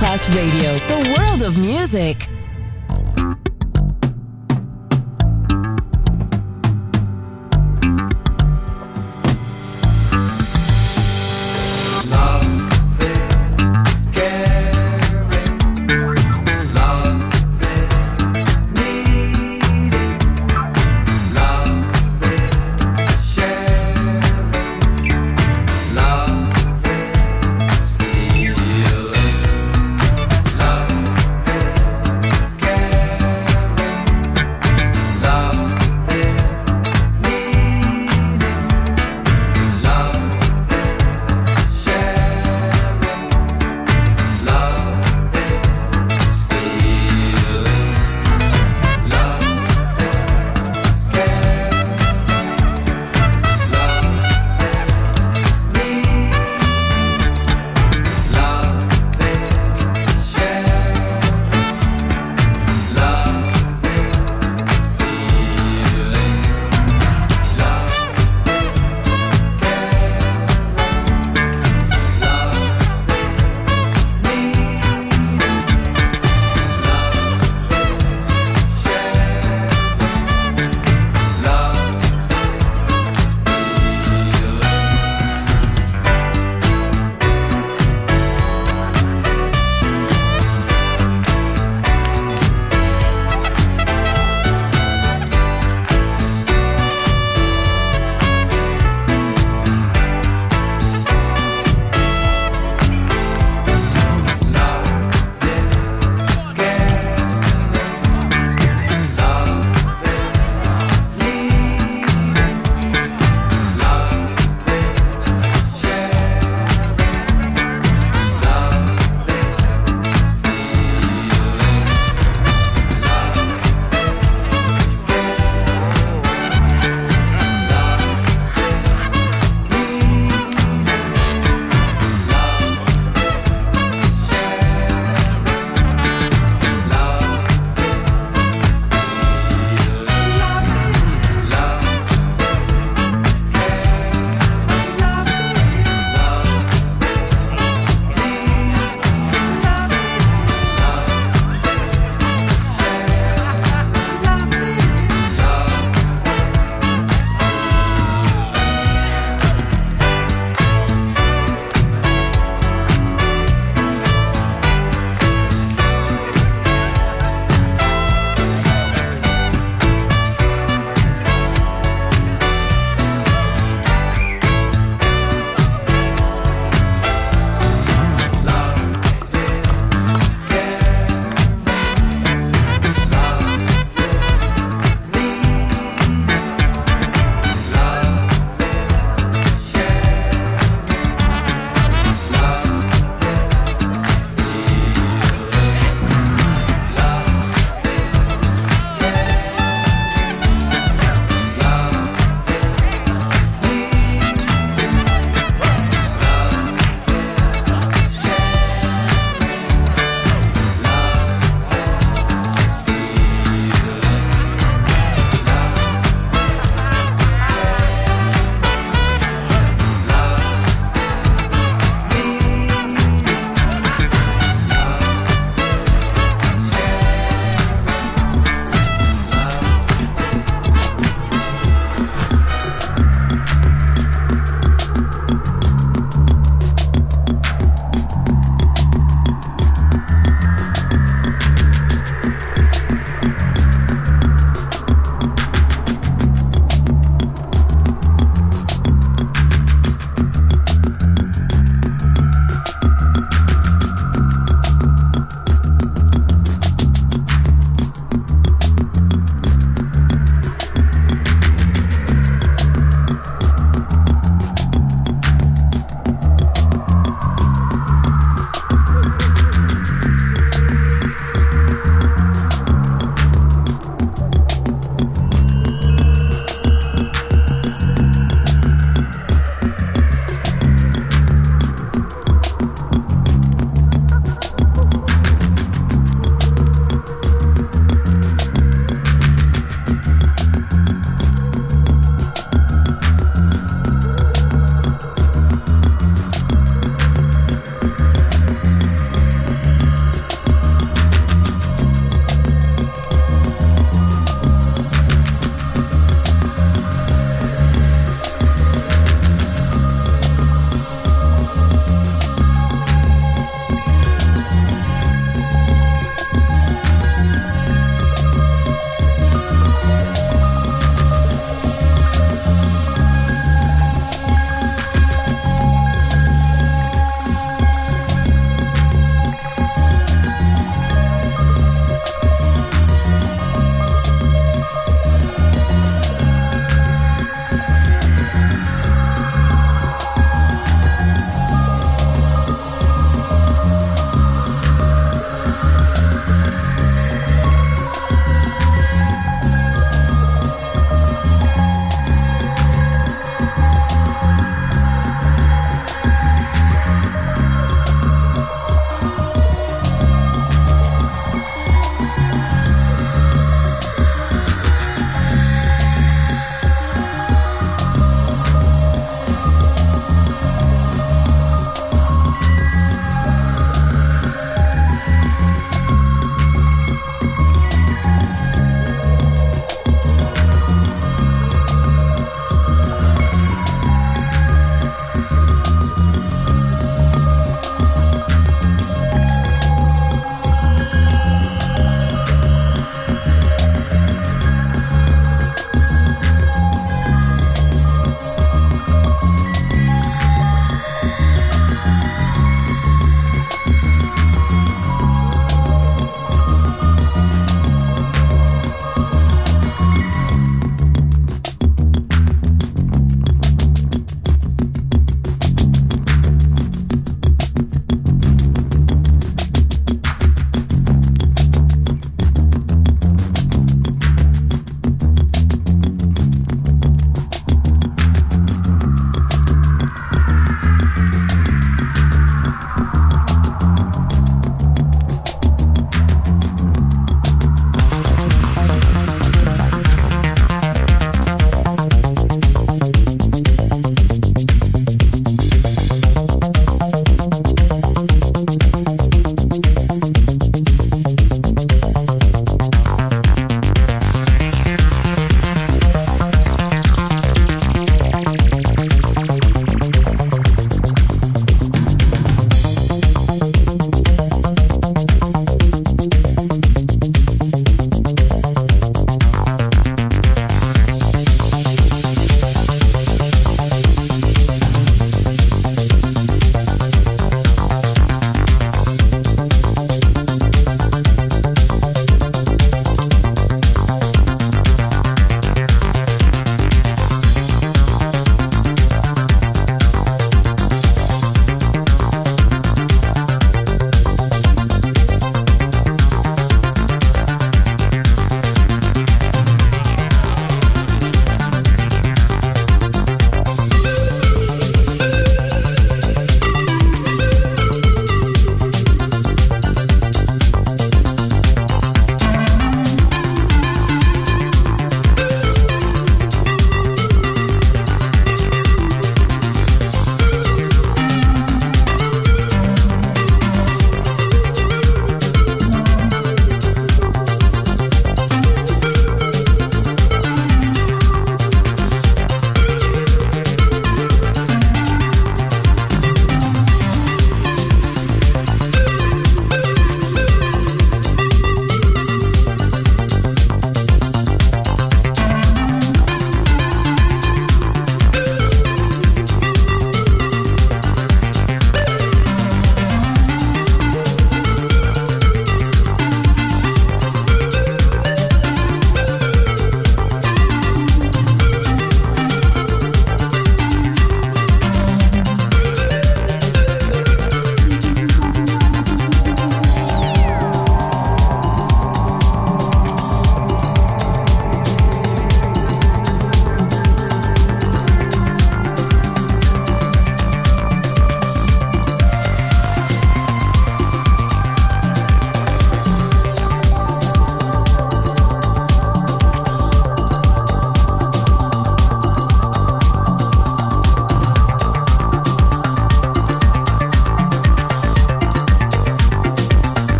Masterclass Radio,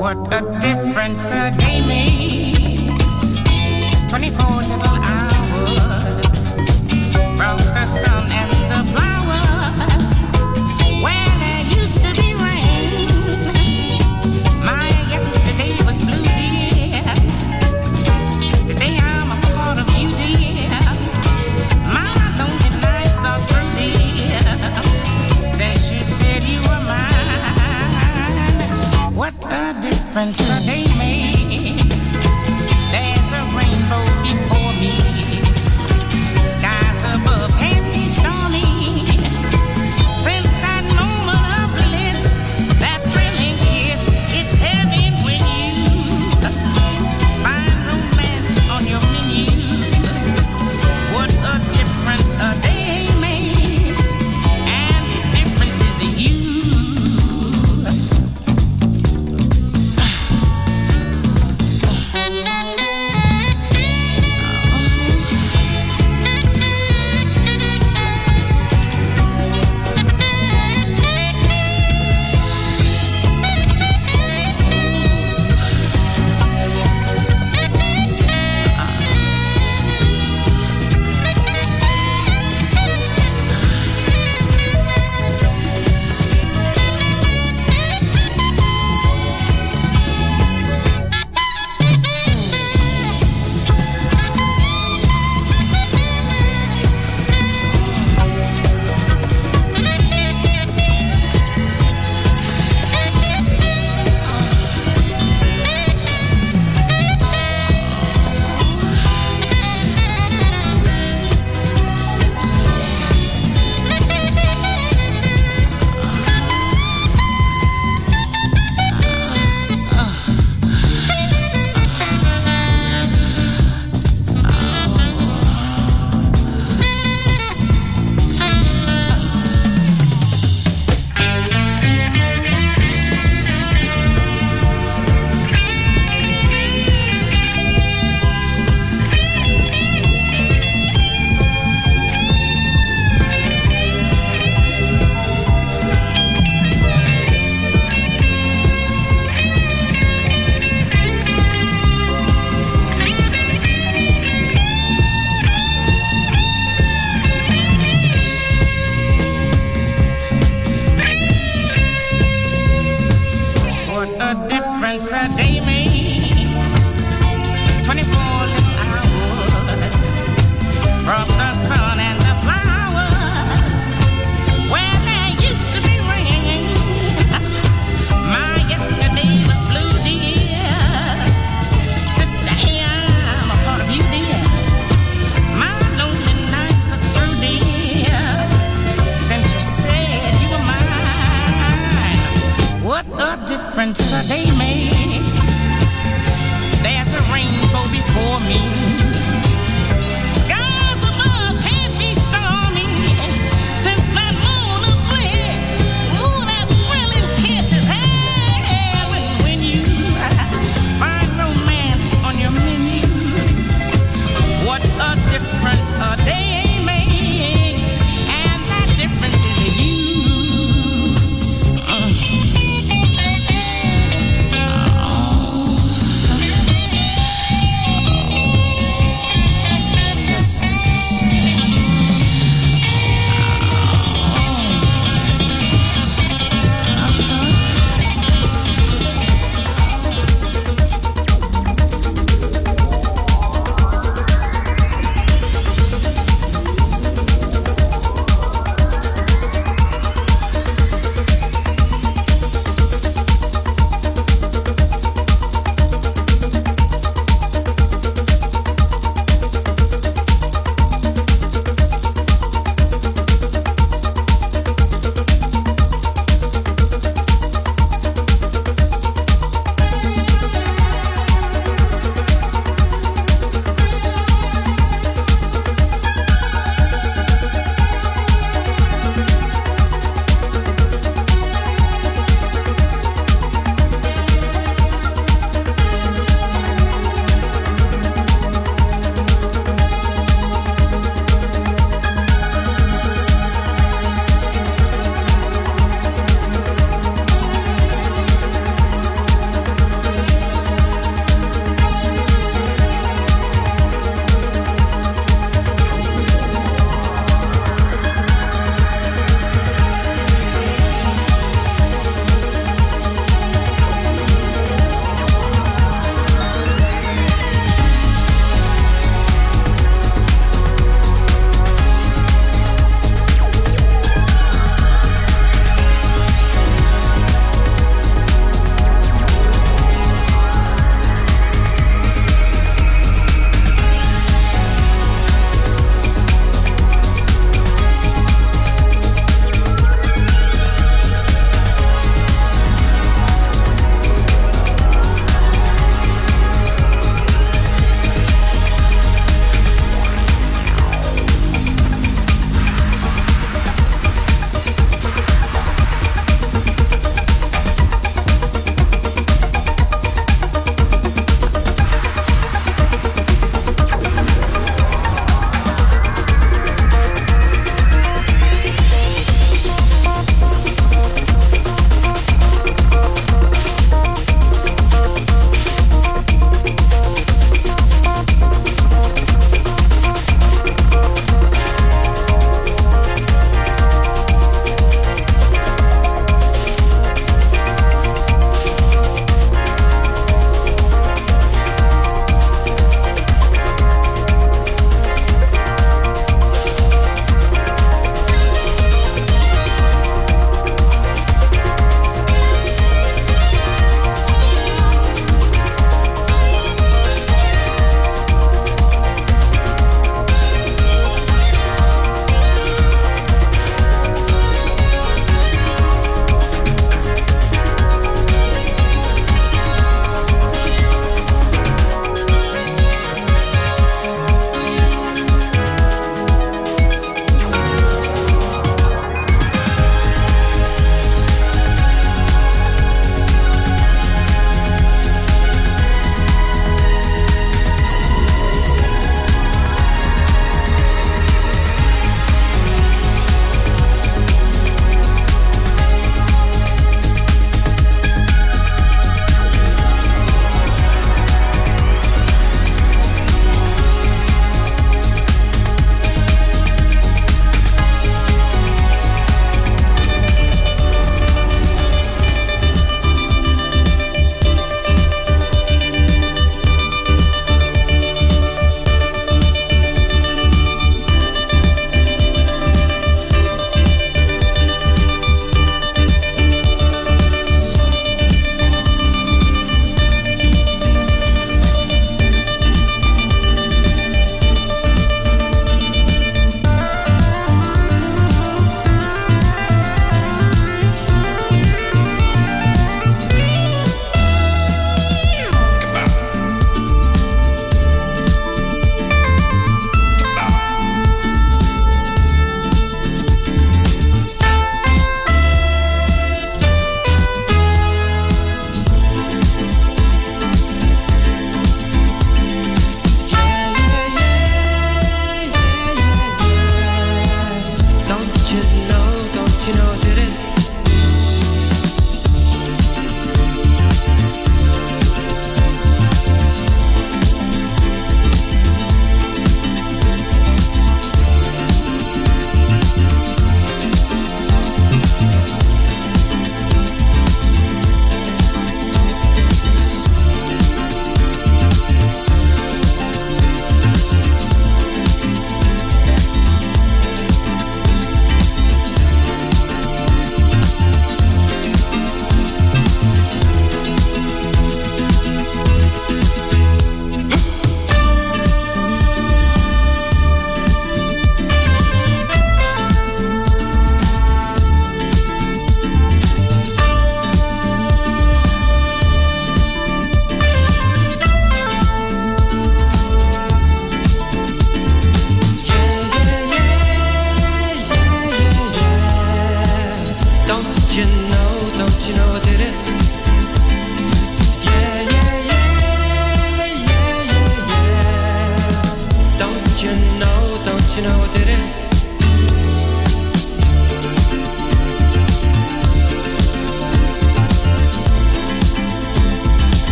What a difference a day makes. 24 little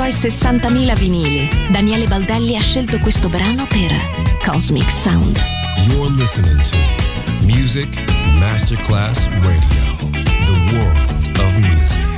suoi 60.000 vinili, Daniele Baldelli ha scelto questo brano per Cosmic Sound. You're listening to Music Masterclass Radio, the world of music.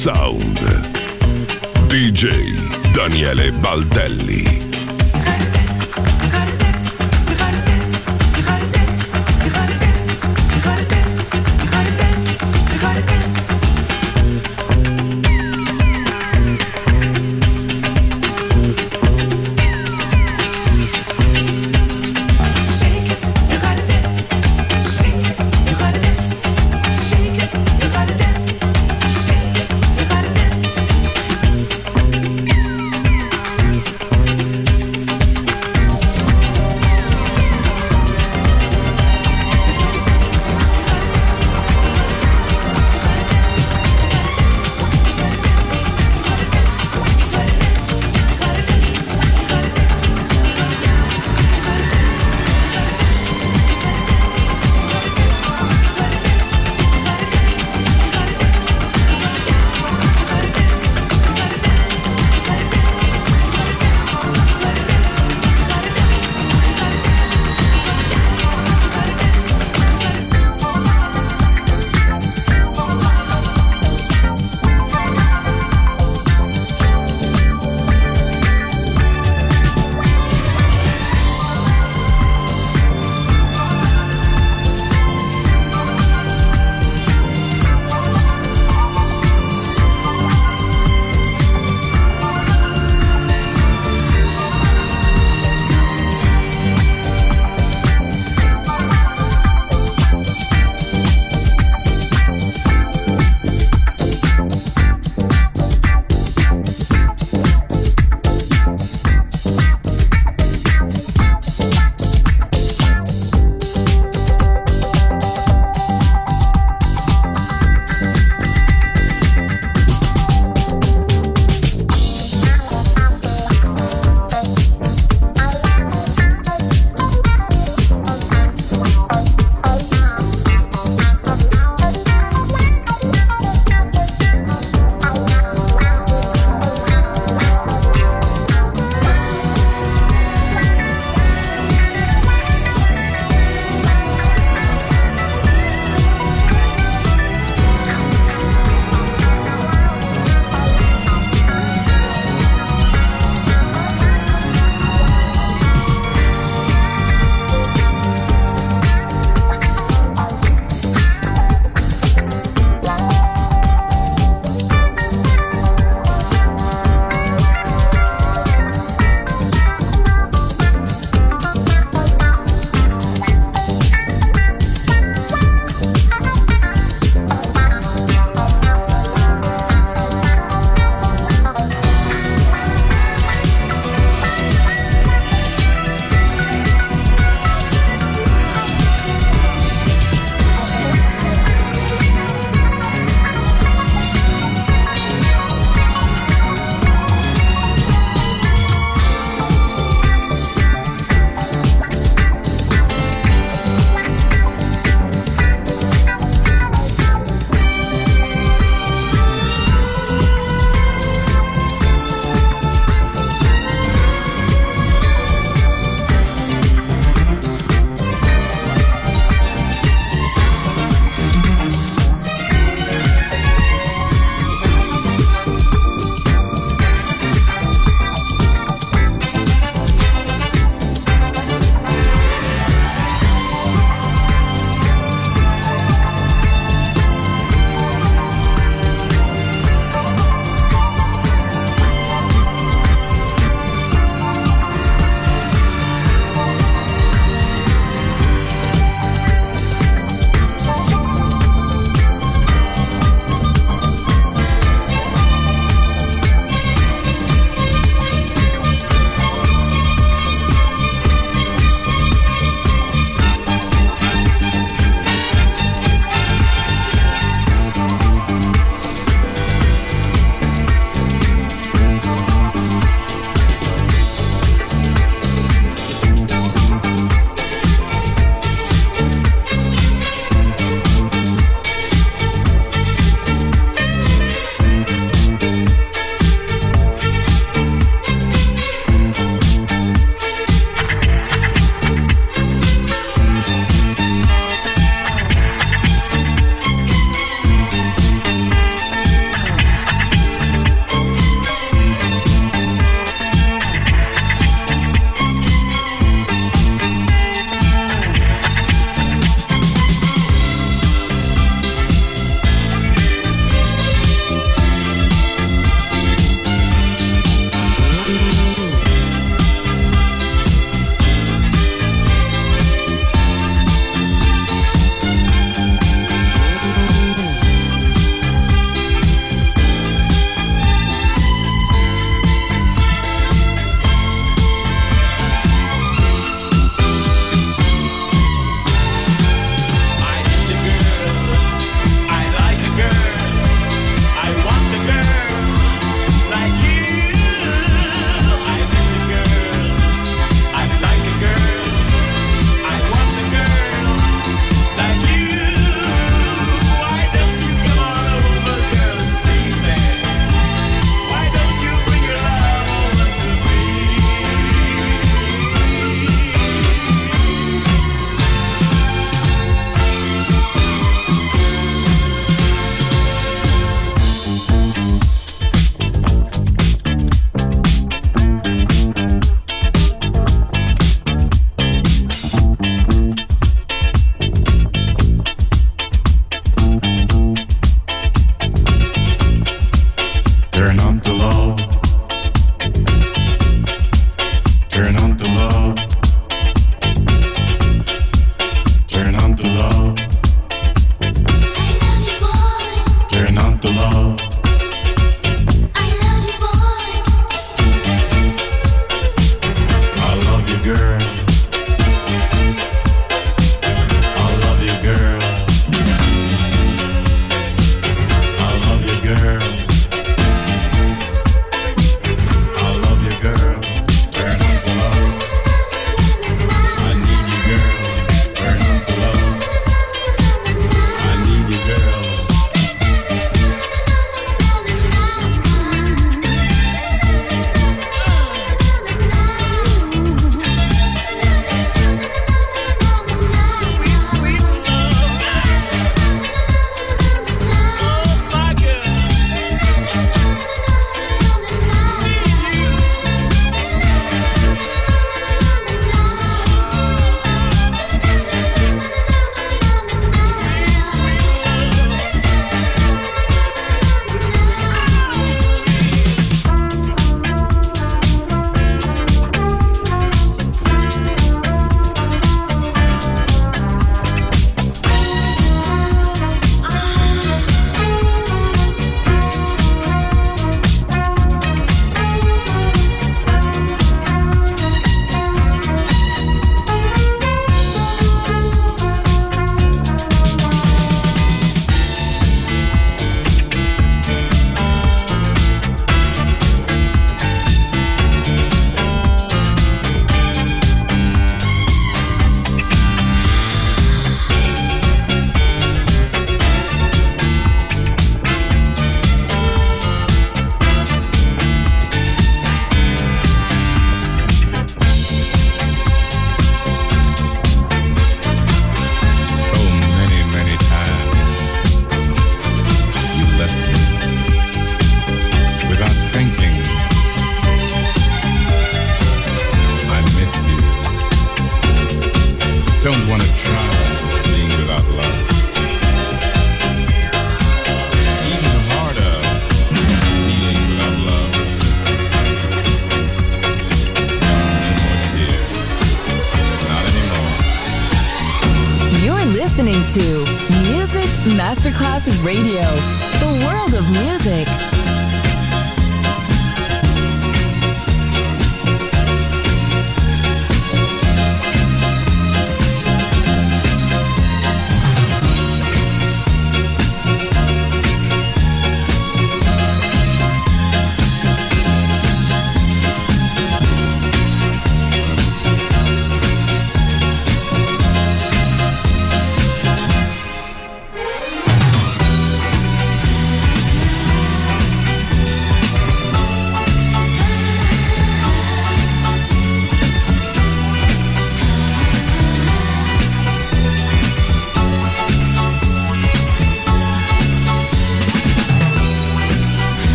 Sound.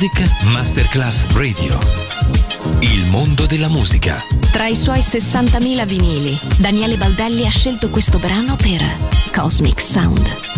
Music Masterclass Radio. Il mondo della musica. Tra i suoi 60.000 vinili, Daniele Baldelli ha scelto questo brano per Cosmic Sound.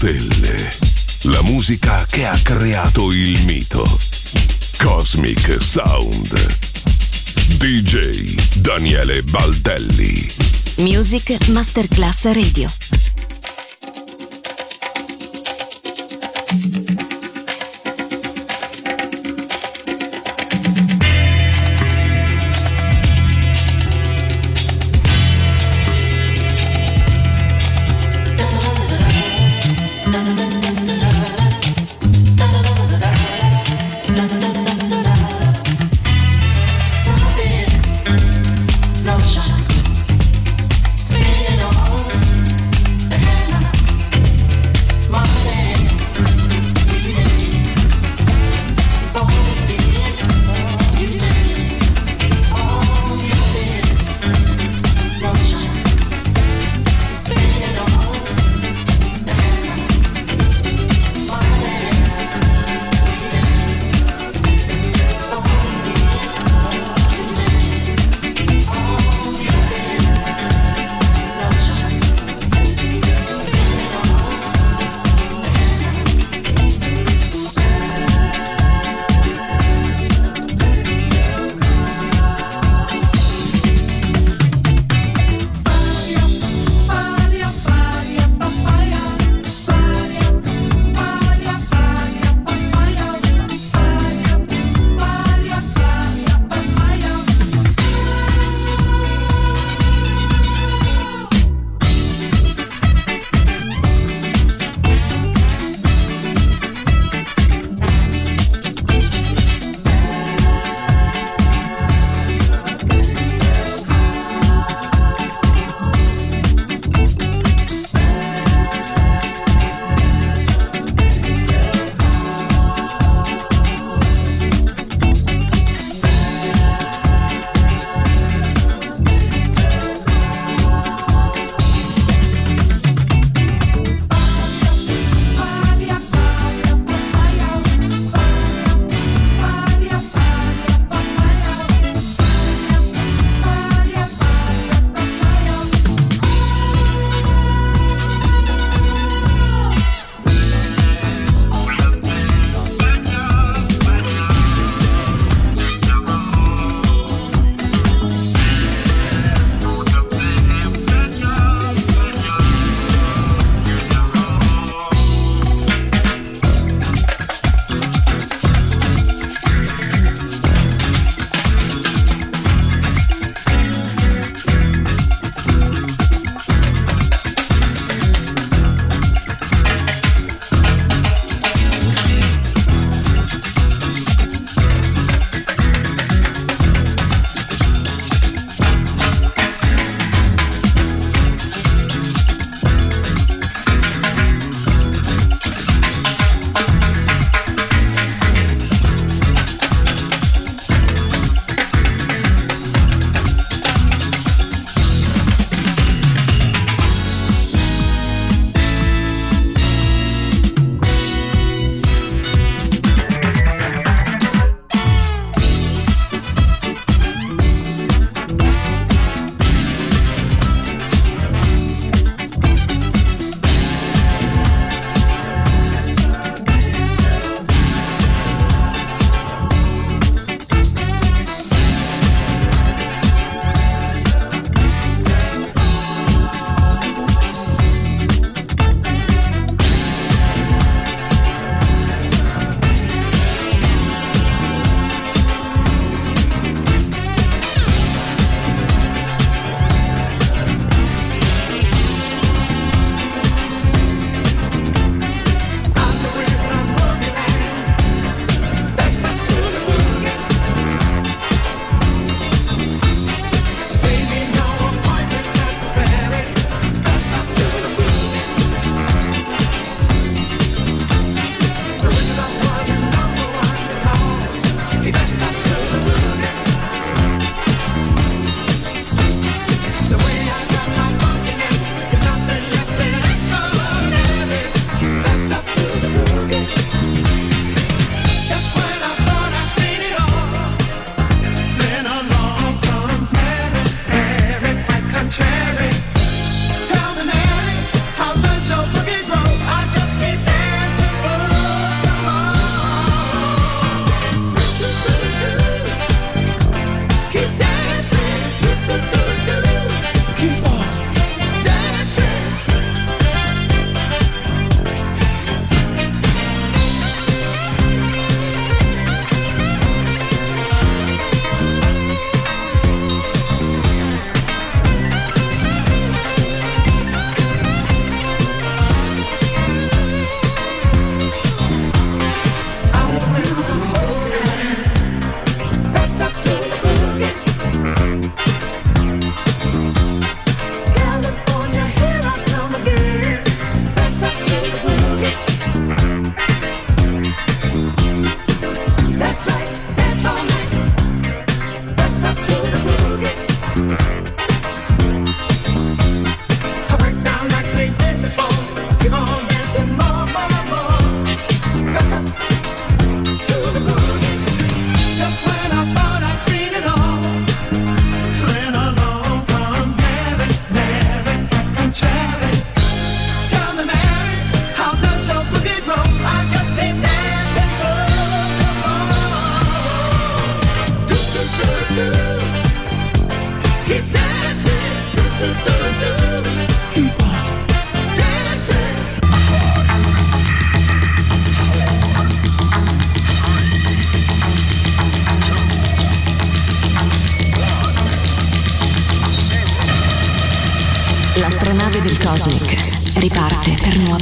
Stelle. La musica che ha creato il mito. Cosmic Sound. DJ Daniele Baldelli. Music Masterclass Radio.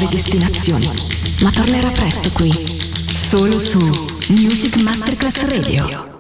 Destinazioni, ma tornerà presto qui, solo su Music Masterclass Radio.